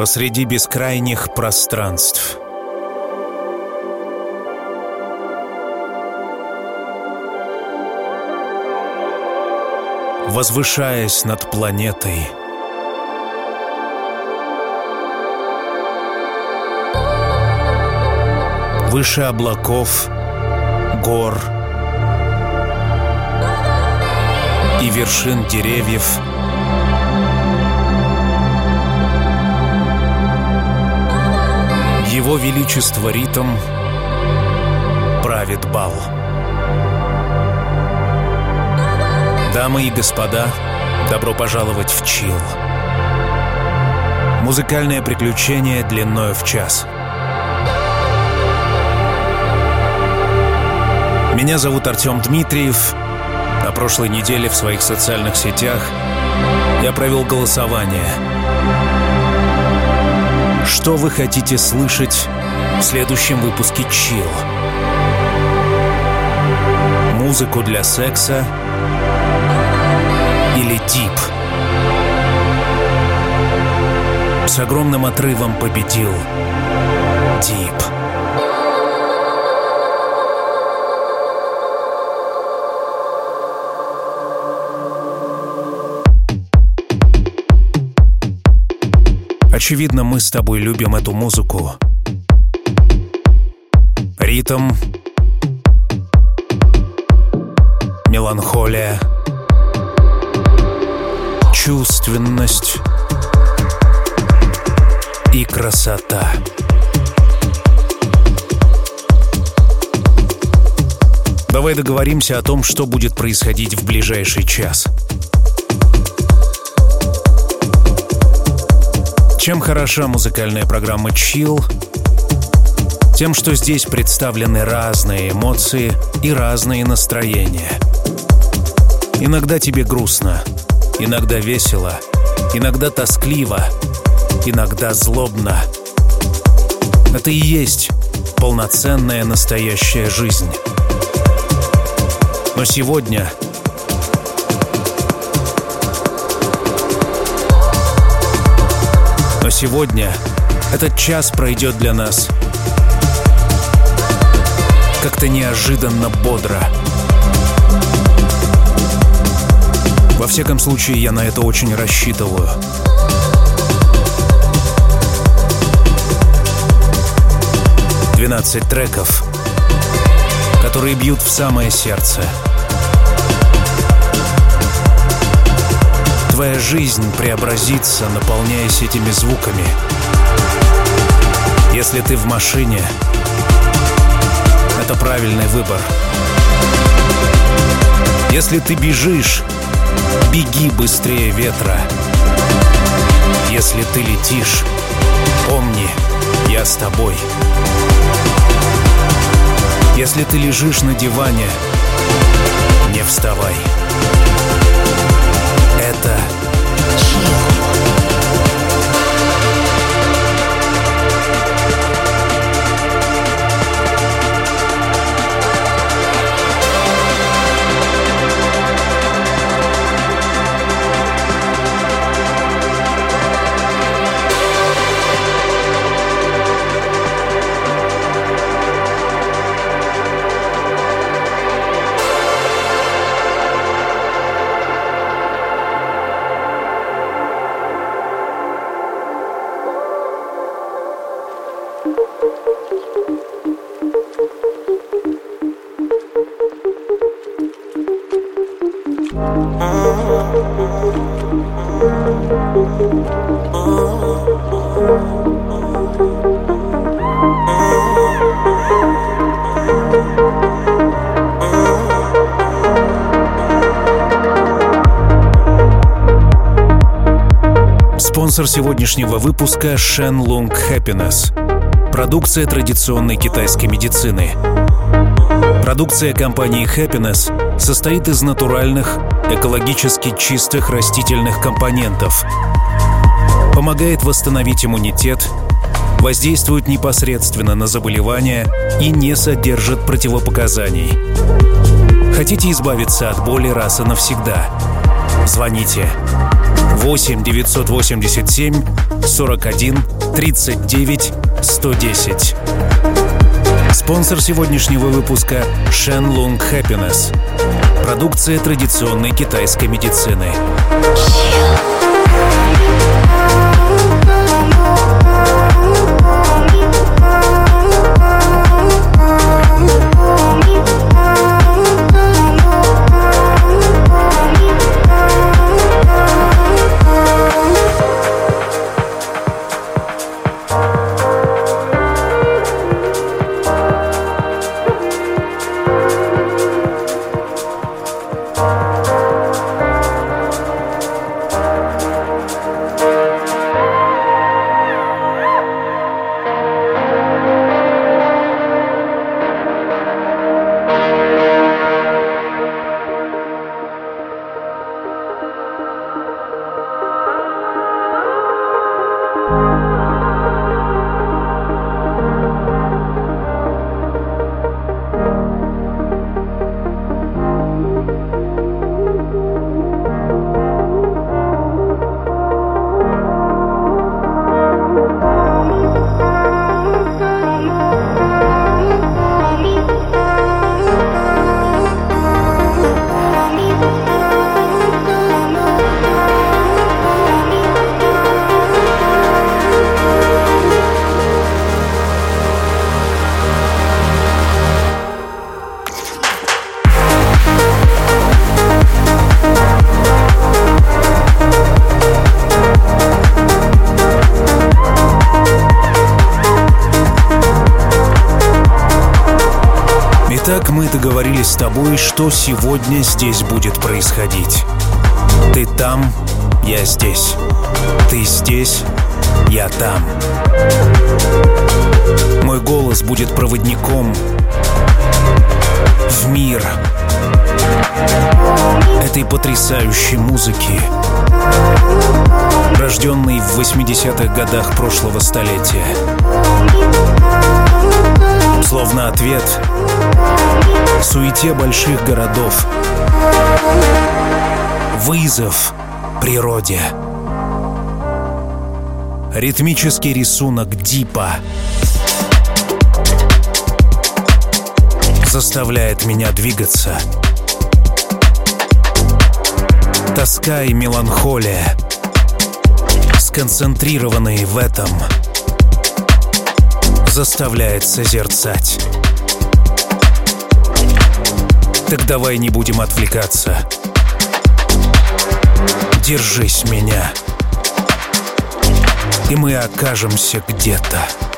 посреди бескрайних пространств. Возвышаясь над планетой, выше облаков, гор и вершин деревьев — Его Величество Ритм правит бал. Дамы и господа, добро пожаловать в Чил. Музыкальное приключение длиною в час. Меня зовут Артем Дмитриев. На прошлой неделе в своих социальных сетях я провел голосование — что вы хотите слышать в следующем выпуске Chill? Музыку для секса или дип? С огромным отрывом победил Дип. Очевидно, мы с тобой любим эту музыку. Ритм, меланхолия, чувственность и красота. Давай договоримся о том, что будет происходить в ближайший час. Чем хороша музыкальная программа Chill? Тем, что здесь представлены разные эмоции и разные настроения. Иногда тебе грустно, иногда весело, иногда тоскливо, иногда злобно. Это и есть полноценная настоящая жизнь. Но сегодня сегодня этот час пройдет для нас как-то неожиданно бодро. Во всяком случае, я на это очень рассчитываю. Двенадцать треков, которые бьют в самое сердце — твоя жизнь преобразится, наполняясь этими звуками. Если ты в машине, это правильный выбор. Если ты бежишь, беги быстрее ветра. Если ты летишь, помни, я с тобой. Если ты лежишь на диване, не вставай. Спонсор сегодняшнего выпуска Shenlong Happiness. Продукция традиционной китайской медицины. Продукция компании Happiness состоит из натуральных, экологически чистых растительных компонентов. Помогает восстановить иммунитет, воздействует непосредственно на заболевания и не содержит противопоказаний. Хотите избавиться от боли раз и навсегда – Звоните 8 987 41 39 110. Спонсор сегодняшнего выпуска – Shenlong Happiness. Продукция традиционной китайской медицины. договорились сегодня здесь будет происходить. Ты там, я здесь. Ты здесь, я там. Мой голос будет проводником в мир этой потрясающей музыки, рожденной в 80-х годах прошлого столетия. Словно ответ суете больших городов. Вызов природе. Ритмический рисунок Дипа заставляет меня двигаться. Тоска и меланхолия, сконцентрированные в этом, заставляет созерцать. Так давай не будем отвлекаться. Держись меня. И мы окажемся где-то.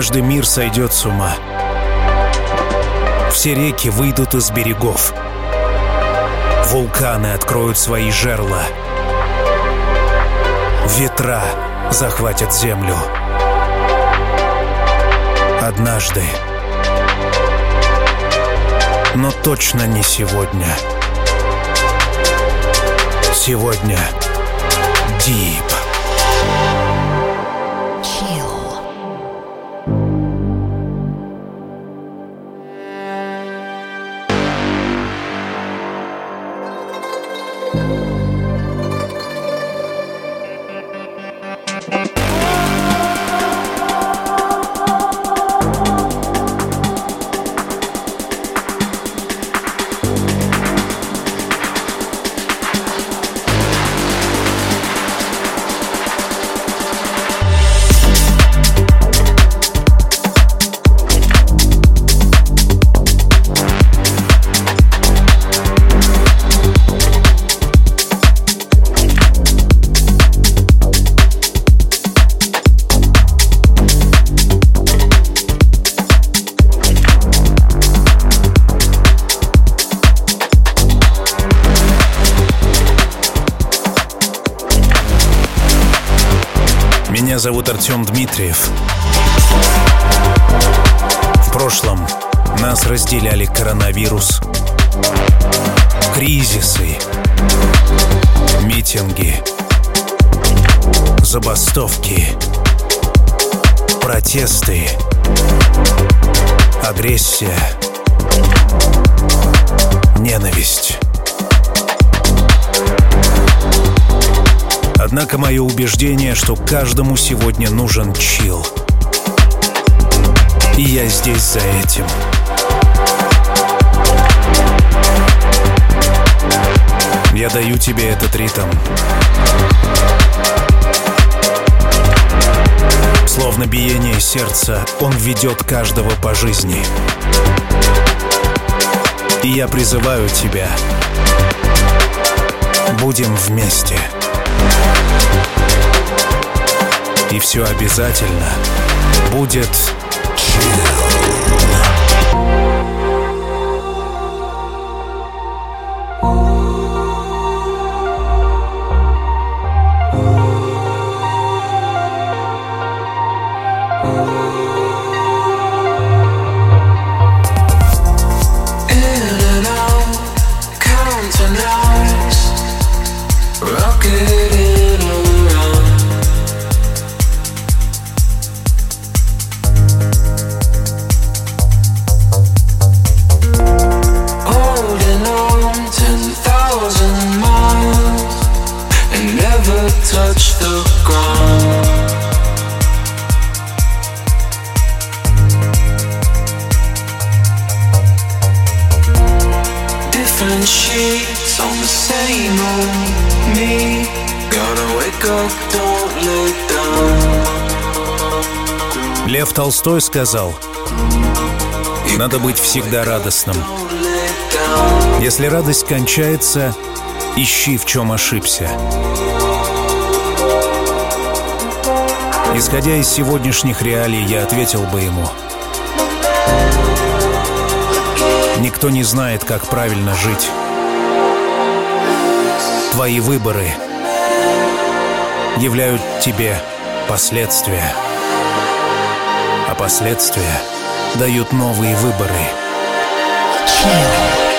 Однажды мир сойдет с ума. Все реки выйдут из берегов. Вулканы откроют свои жерла. Ветра захватят землю. Однажды. Но точно не сегодня. Сегодня Deep. Однако мое убеждение, что каждому сегодня нужен чил. И я здесь за этим. Я даю тебе этот ритм. Словно биение сердца, он ведет каждого по жизни. И я призываю тебя. Будем вместе. И все обязательно будет Лев Толстой сказал, надо быть всегда радостным. Если радость кончается, ищи, в чем ошибся. Исходя из сегодняшних реалий, я ответил бы ему. Никто не знает, как правильно жить. Твои выборы являют тебе последствия а последствия дают новые выборы. Chill.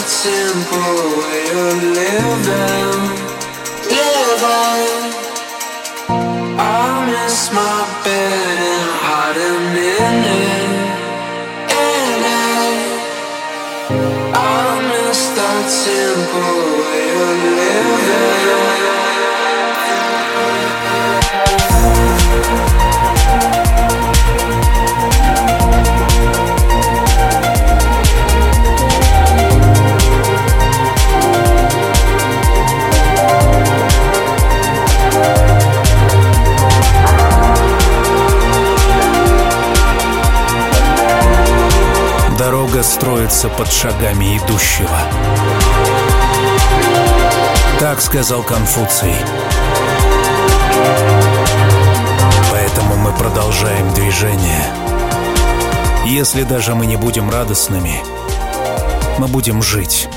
simple way of living. Living. I miss my bed and hiding in it. In it. I miss that simple. Строится под шагами идущего. Так сказал Конфуций. Поэтому мы продолжаем движение. Если даже мы не будем радостными, мы будем жить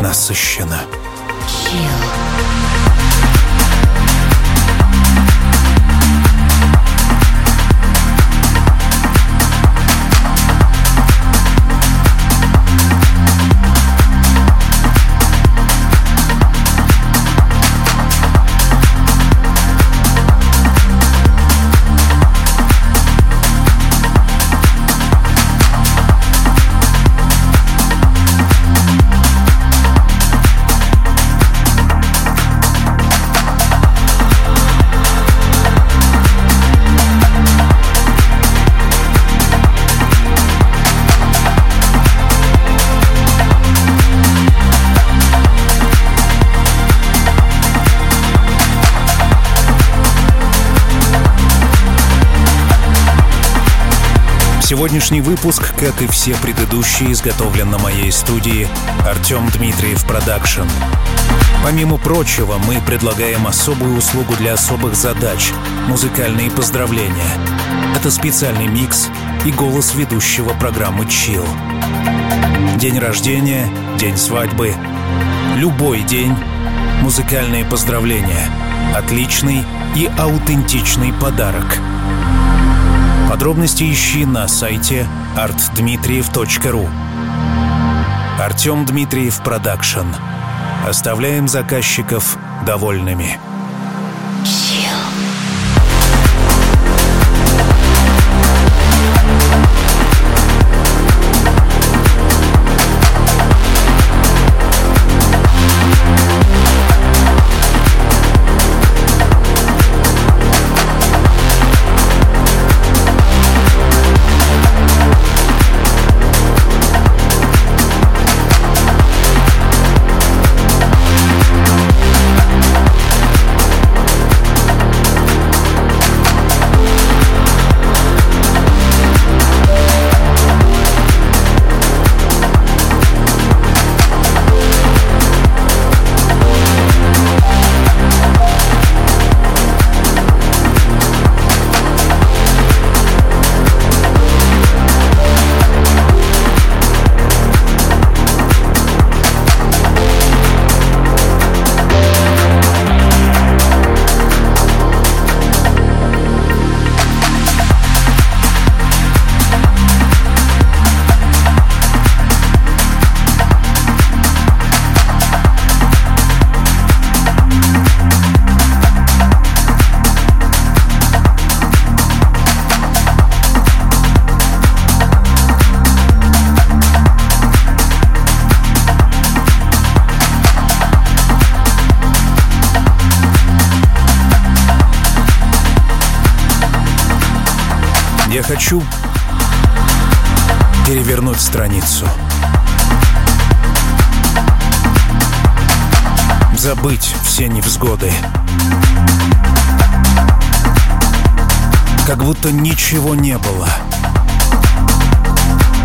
насыщенно. Chill. Сегодняшний выпуск, как и все предыдущие, изготовлен на моей студии Артем Дмитриев Продакшн. Помимо прочего, мы предлагаем особую услугу для особых задач — музыкальные поздравления. Это специальный микс и голос ведущего программы Chill. День рождения, день свадьбы, любой день — музыкальные поздравления. Отличный и аутентичный подарок — Подробности ищи на сайте artdmitriev.ru Артем Дмитриев Продакшн. Оставляем заказчиков довольными. Хочу перевернуть страницу. Забыть все невзгоды. Как будто ничего не было.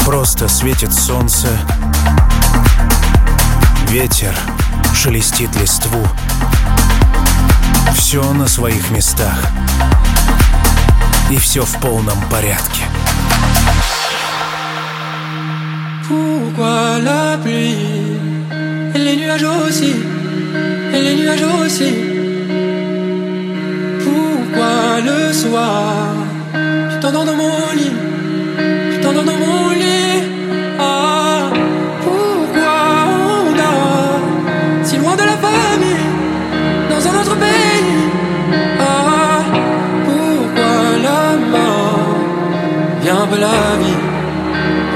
Просто светит солнце. Ветер шелестит листву. Все на своих местах и все в полном порядке. Pourquoi la pluie et les nuages aussi, et les nuages aussi Pourquoi le soir tu t'endors dans mon lit,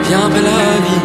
viens belle la vie.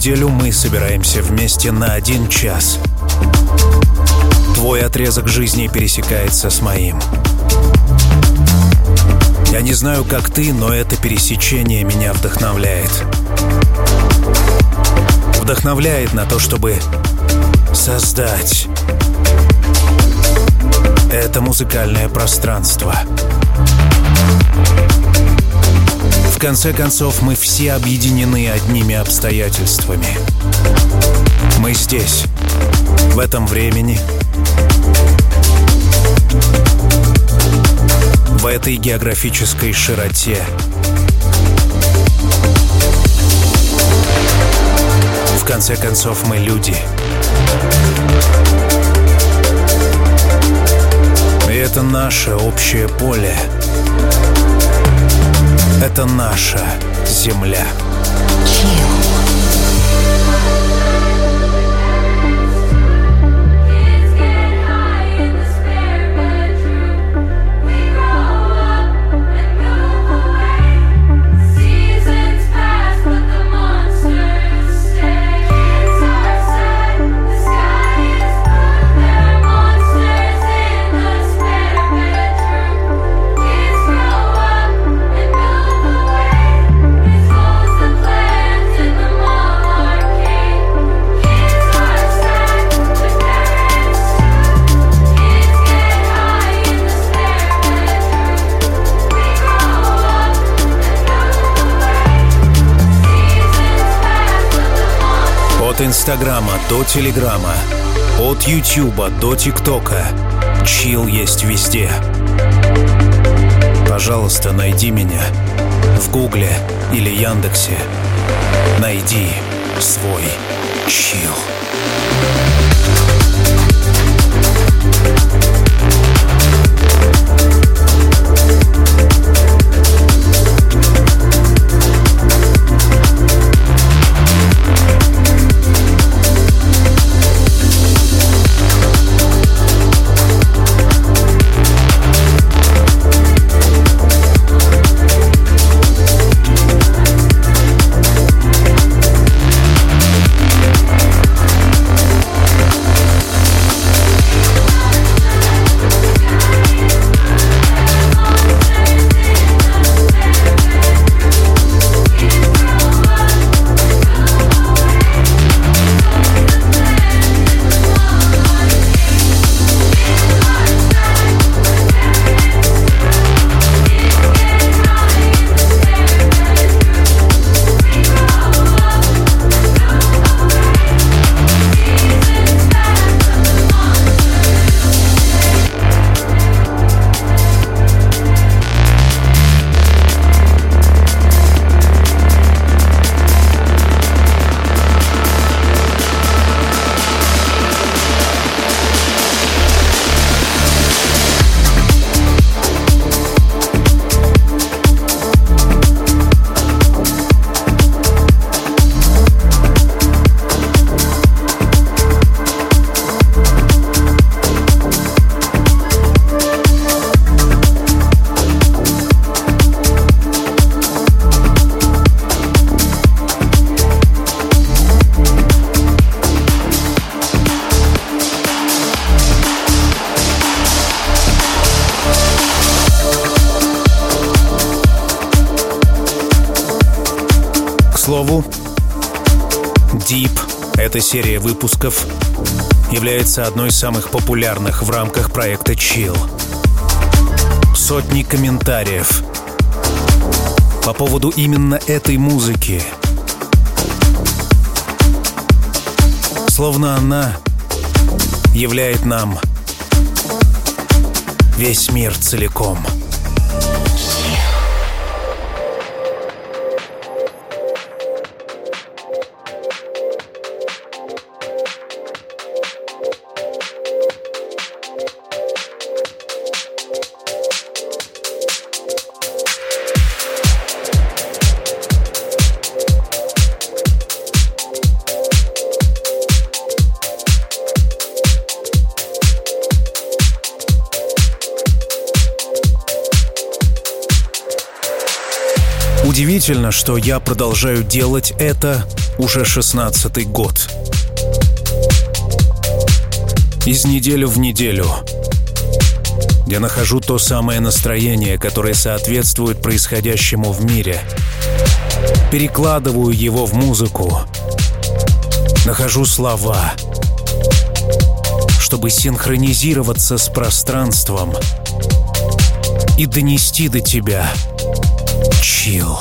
Неделю мы собираемся вместе на один час. Твой отрезок жизни пересекается с моим. Я не знаю, как ты, но это пересечение меня вдохновляет. Вдохновляет на то, чтобы создать это музыкальное пространство. Конце концов, мы все объединены одними обстоятельствами. Мы здесь, в этом времени, в этой географической широте. В конце концов, мы люди. И это наше общее поле. Это наша земля. От Инстаграма до Телеграма, от Ютуба до ТикТока. Чил есть везде. Пожалуйста, найди меня в Гугле или Яндексе. Найди свой чил. Эта серия выпусков, является одной из самых популярных в рамках проекта Chill. Сотни комментариев по поводу именно этой музыки. Словно она являет нам весь мир целиком. Удивительно, что я продолжаю делать это уже шестнадцатый год. Из недели в неделю я нахожу то самое настроение, которое соответствует происходящему в мире. Перекладываю его в музыку. Нахожу слова, чтобы синхронизироваться с пространством и донести до тебя чил.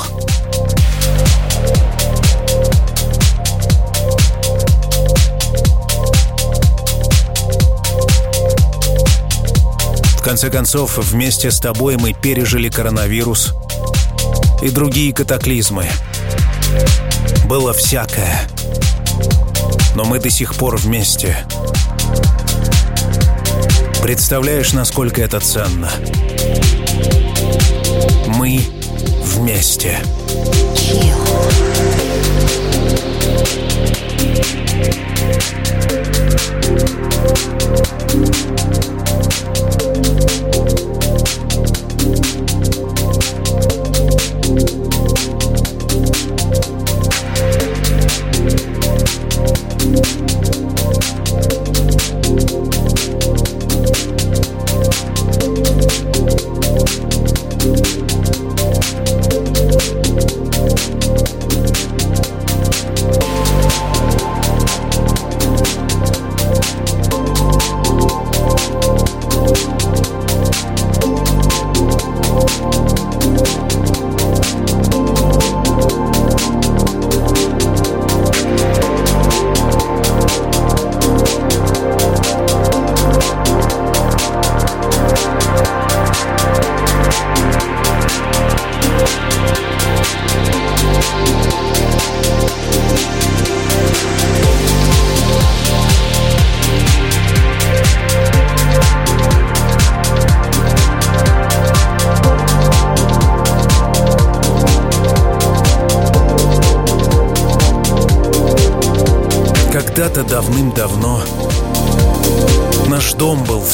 Конце концов, вместе с тобой мы пережили коронавирус и другие катаклизмы. Было всякое. Но мы до сих пор вместе. Представляешь, насколько это ценно? Мы вместе. Когда-то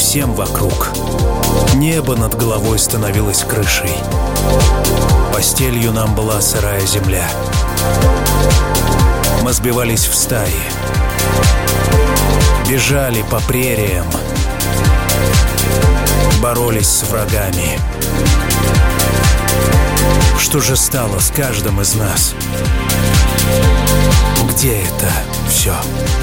всем вокруг. Небо над головой становилось крышей. Постелью нам была сырая земля. Мы сбивались в стаи. Бежали по прериям. Боролись с врагами. Что же стало с каждым из нас? Где это все? все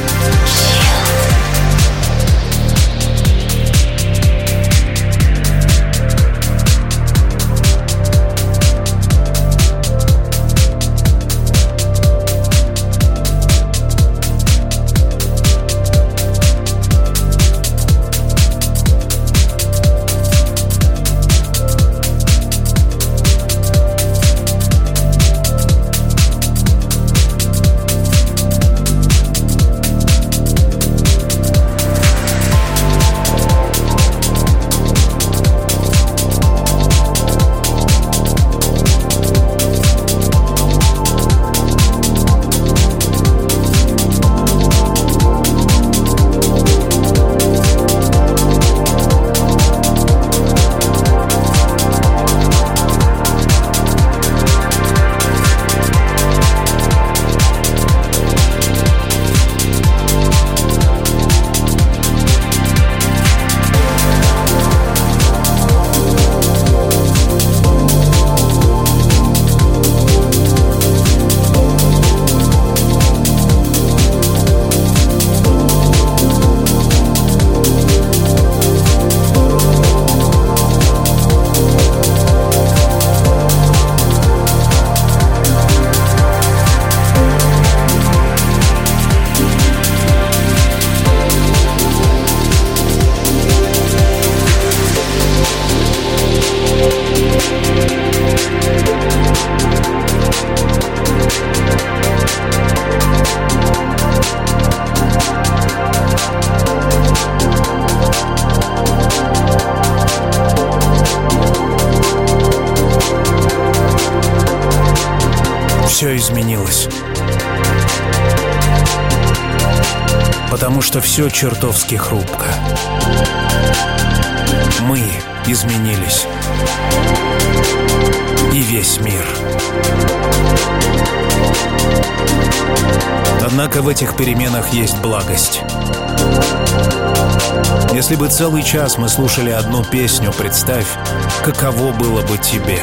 все чертовски хрупко. Мы изменились. и весь мир. Однако в этих переменах есть благость. Если бы целый час мы слушали одну песню, представь, каково было бы тебе.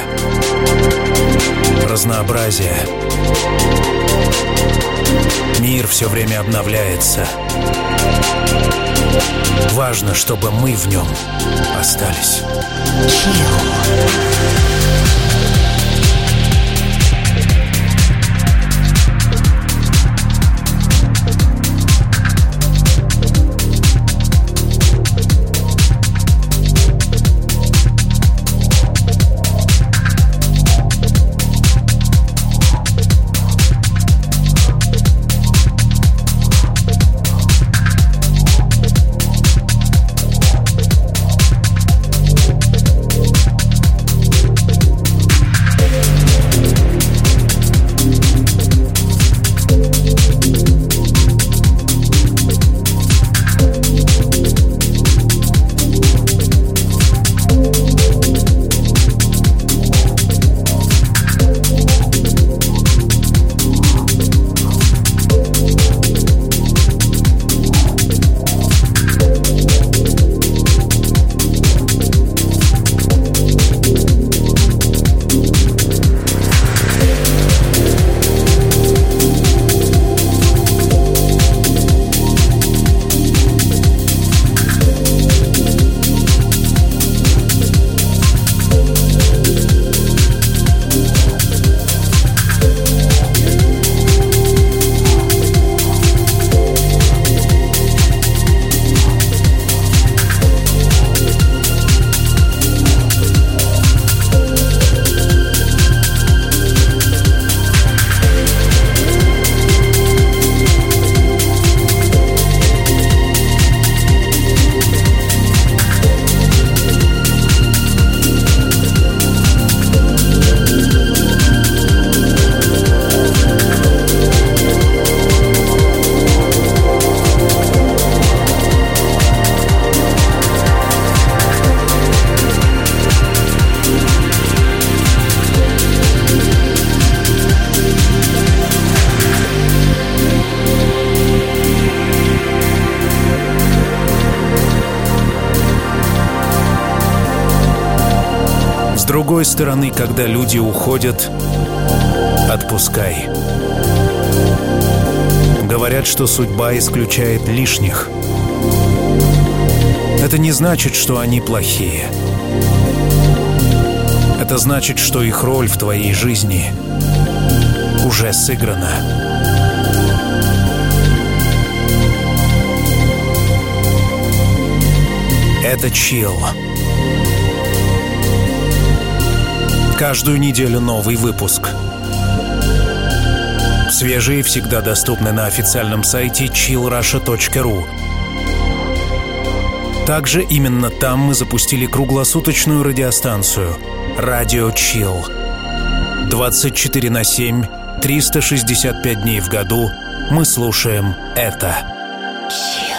Разнообразие. Мир все время обновляется. Важно, чтобы мы в нем остались. Другой стороны, когда люди уходят, отпускай. Говорят, что судьба исключает лишних. Это не значит, что они плохие. Это значит, что их роль в твоей жизни уже сыграна. Это чил. Каждую неделю новый выпуск. Свежие всегда доступны на официальном сайте chillrusha.ru. Также именно там мы запустили круглосуточную радиостанцию «Радио Чил». 24 на 7, 365 дней в году мы слушаем это. Chill.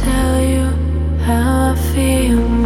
tell you how I feel.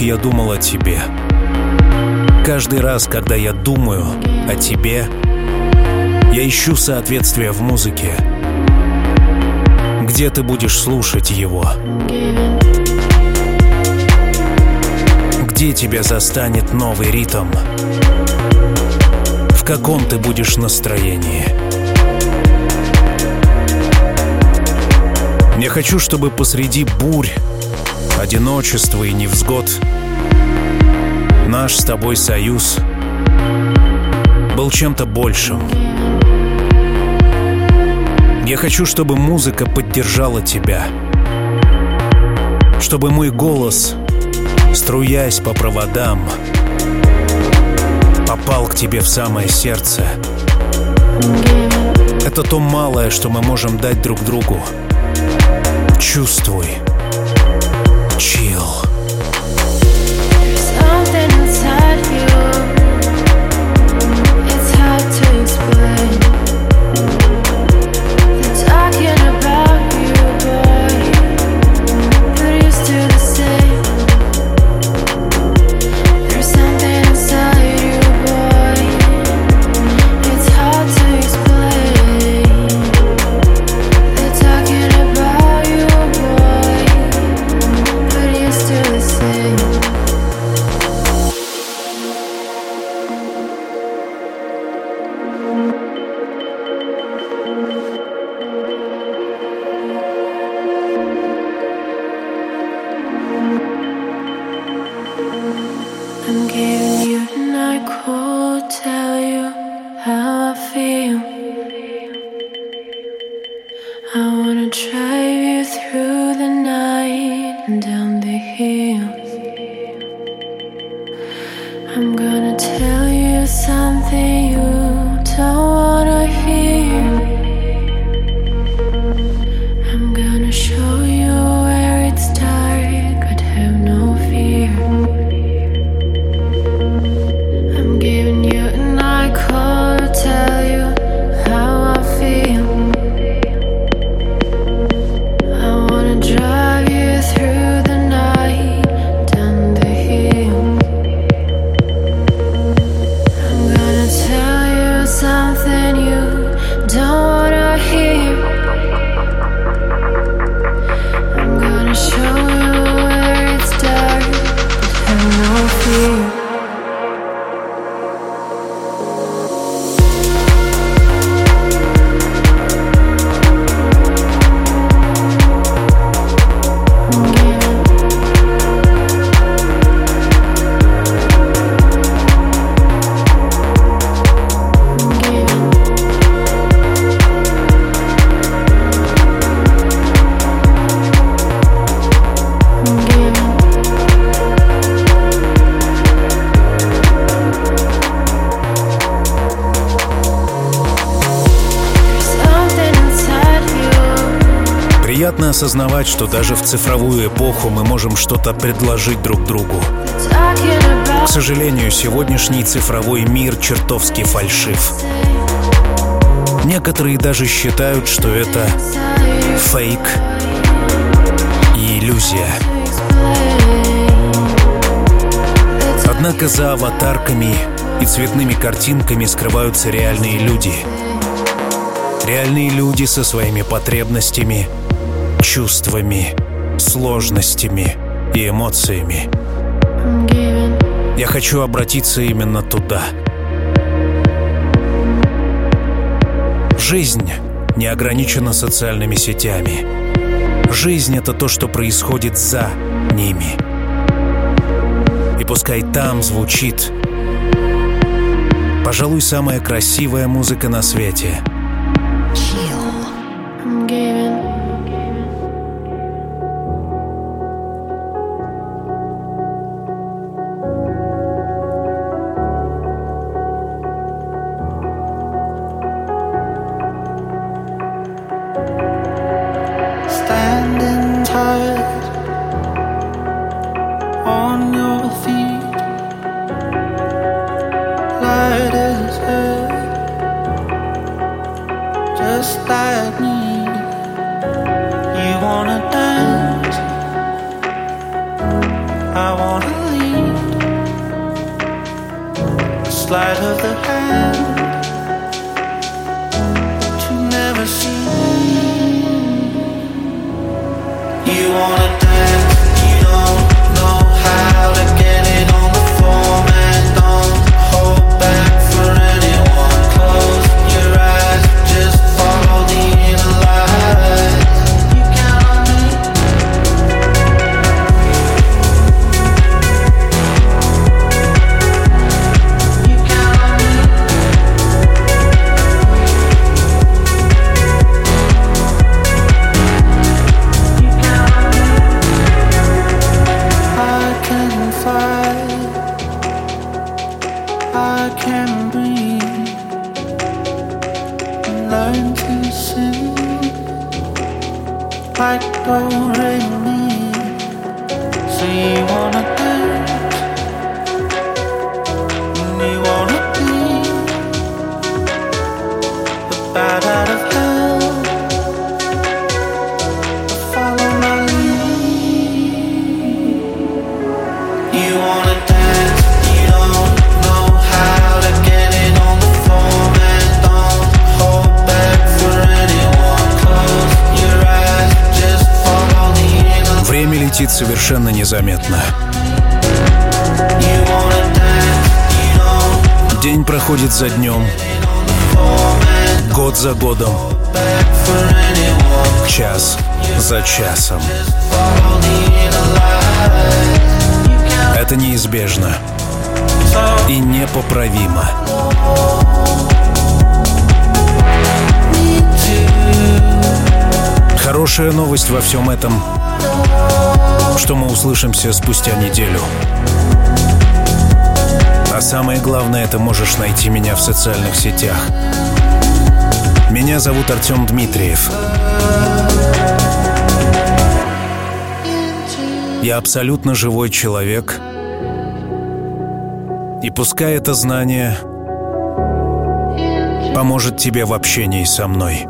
Я думал о тебе. Каждый раз, когда я думаю о тебе, я ищу соответствие в музыке. Где ты будешь слушать его? Где тебя застанет новый ритм? В каком ты будешь настроении? Я хочу, чтобы посреди бурь, одиночества и невзгод наш с тобой союз был чем-то большим. Я хочу, чтобы музыка поддержала тебя. Чтобы мой голос, струясь по проводам, попал к тебе в самое сердце. Это то малое, что мы можем дать друг другу. Чувствуй. Chill. Осознавать, что даже в цифровую эпоху мы можем что-то предложить друг другу. К сожалению, сегодняшний цифровой мир чертовски фальшив. Некоторые даже считают, что это фейк и иллюзия. Однако за аватарками и цветными картинками скрываются реальные люди. Реальные люди со своими потребностями – чувствами, сложностями и эмоциями. Я хочу обратиться именно туда. Жизнь не ограничена социальными сетями. Жизнь — это то, что происходит за ними. И пускай там звучит, пожалуй, самая красивая музыка на свете — совершенно незаметно. День проходит за днем, год за годом, час за часом. Это неизбежно и непоправимо. Хорошая новость во всем этом что мы услышимся спустя неделю. А самое главное, ты можешь найти меня в социальных сетях. Меня зовут Артем Дмитриев. Я абсолютно живой человек. И пускай это знание поможет тебе в общении со мной.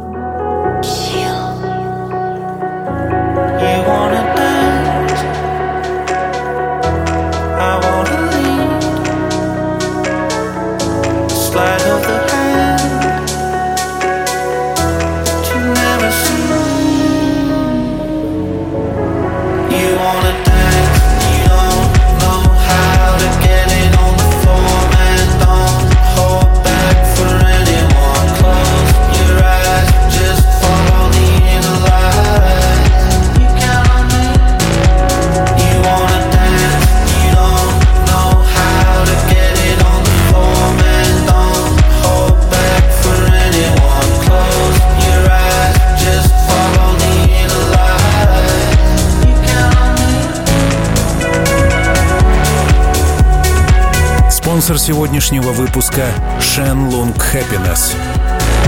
Спонсор сегодняшнего выпуска – Shen Lung Happiness.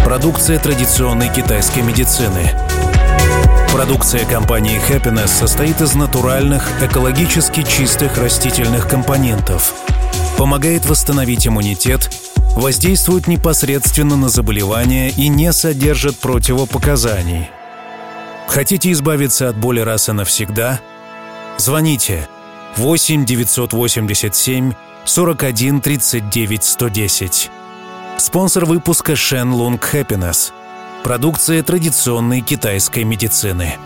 Продукция традиционной китайской медицины. Продукция компании Happiness состоит из натуральных, экологически чистых растительных компонентов. Помогает восстановить иммунитет, воздействует непосредственно на заболевания и не содержит противопоказаний. Хотите избавиться от боли раз и навсегда? Звоните 8 987 41 39 110. Спонсор выпуска Shen Lung Happiness. Продукция традиционной китайской медицины.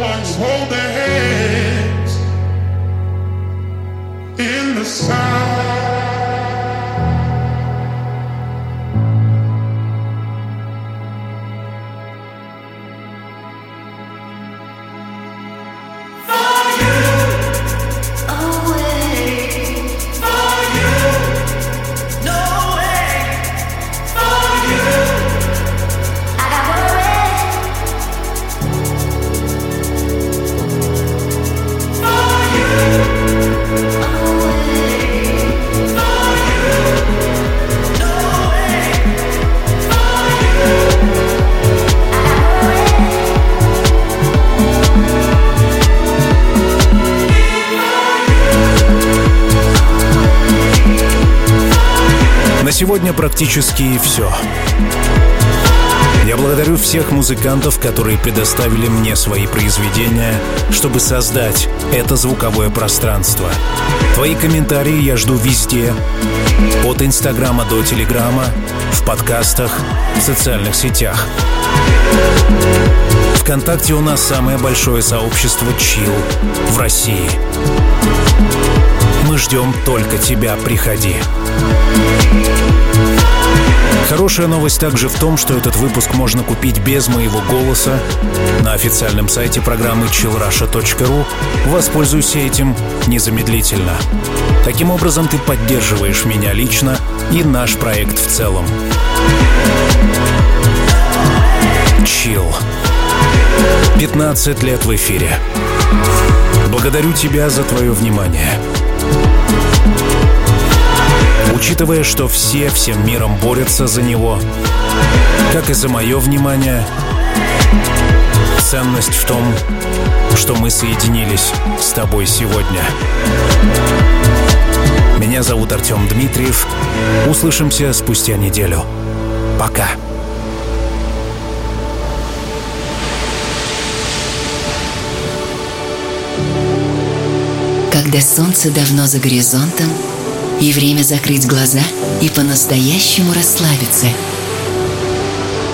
ones hold their hands in the sound. Сегодня практически все. Я благодарю всех музыкантов, которые предоставили мне свои произведения, чтобы создать это звуковое пространство. Твои комментарии я жду везде, от Инстаграма до Телеграма, в подкастах, в социальных сетях. Вконтакте у нас самое большое сообщество Чил в России. Мы ждем только тебя, приходи. Хорошая новость также в том, что этот выпуск можно купить без моего голоса на официальном сайте программы chillrusha.ru. Воспользуйся этим незамедлительно. Таким образом, ты поддерживаешь меня лично и наш проект в целом. Chill. 15 лет в эфире. Благодарю тебя за твое внимание. Учитывая, что все всем миром борются за него, как и за мое внимание, ценность в том, что мы соединились с тобой сегодня. Меня зовут Артем Дмитриев. Услышимся спустя неделю. Пока. Когда солнце давно за горизонтом, и время закрыть глаза и по-настоящему расслабиться.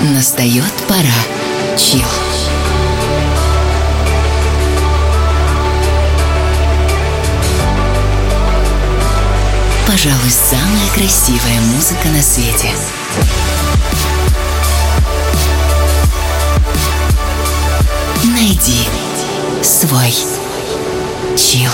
Настает пора. Чил. Пожалуй, самая красивая музыка на свете. Найди свой чил.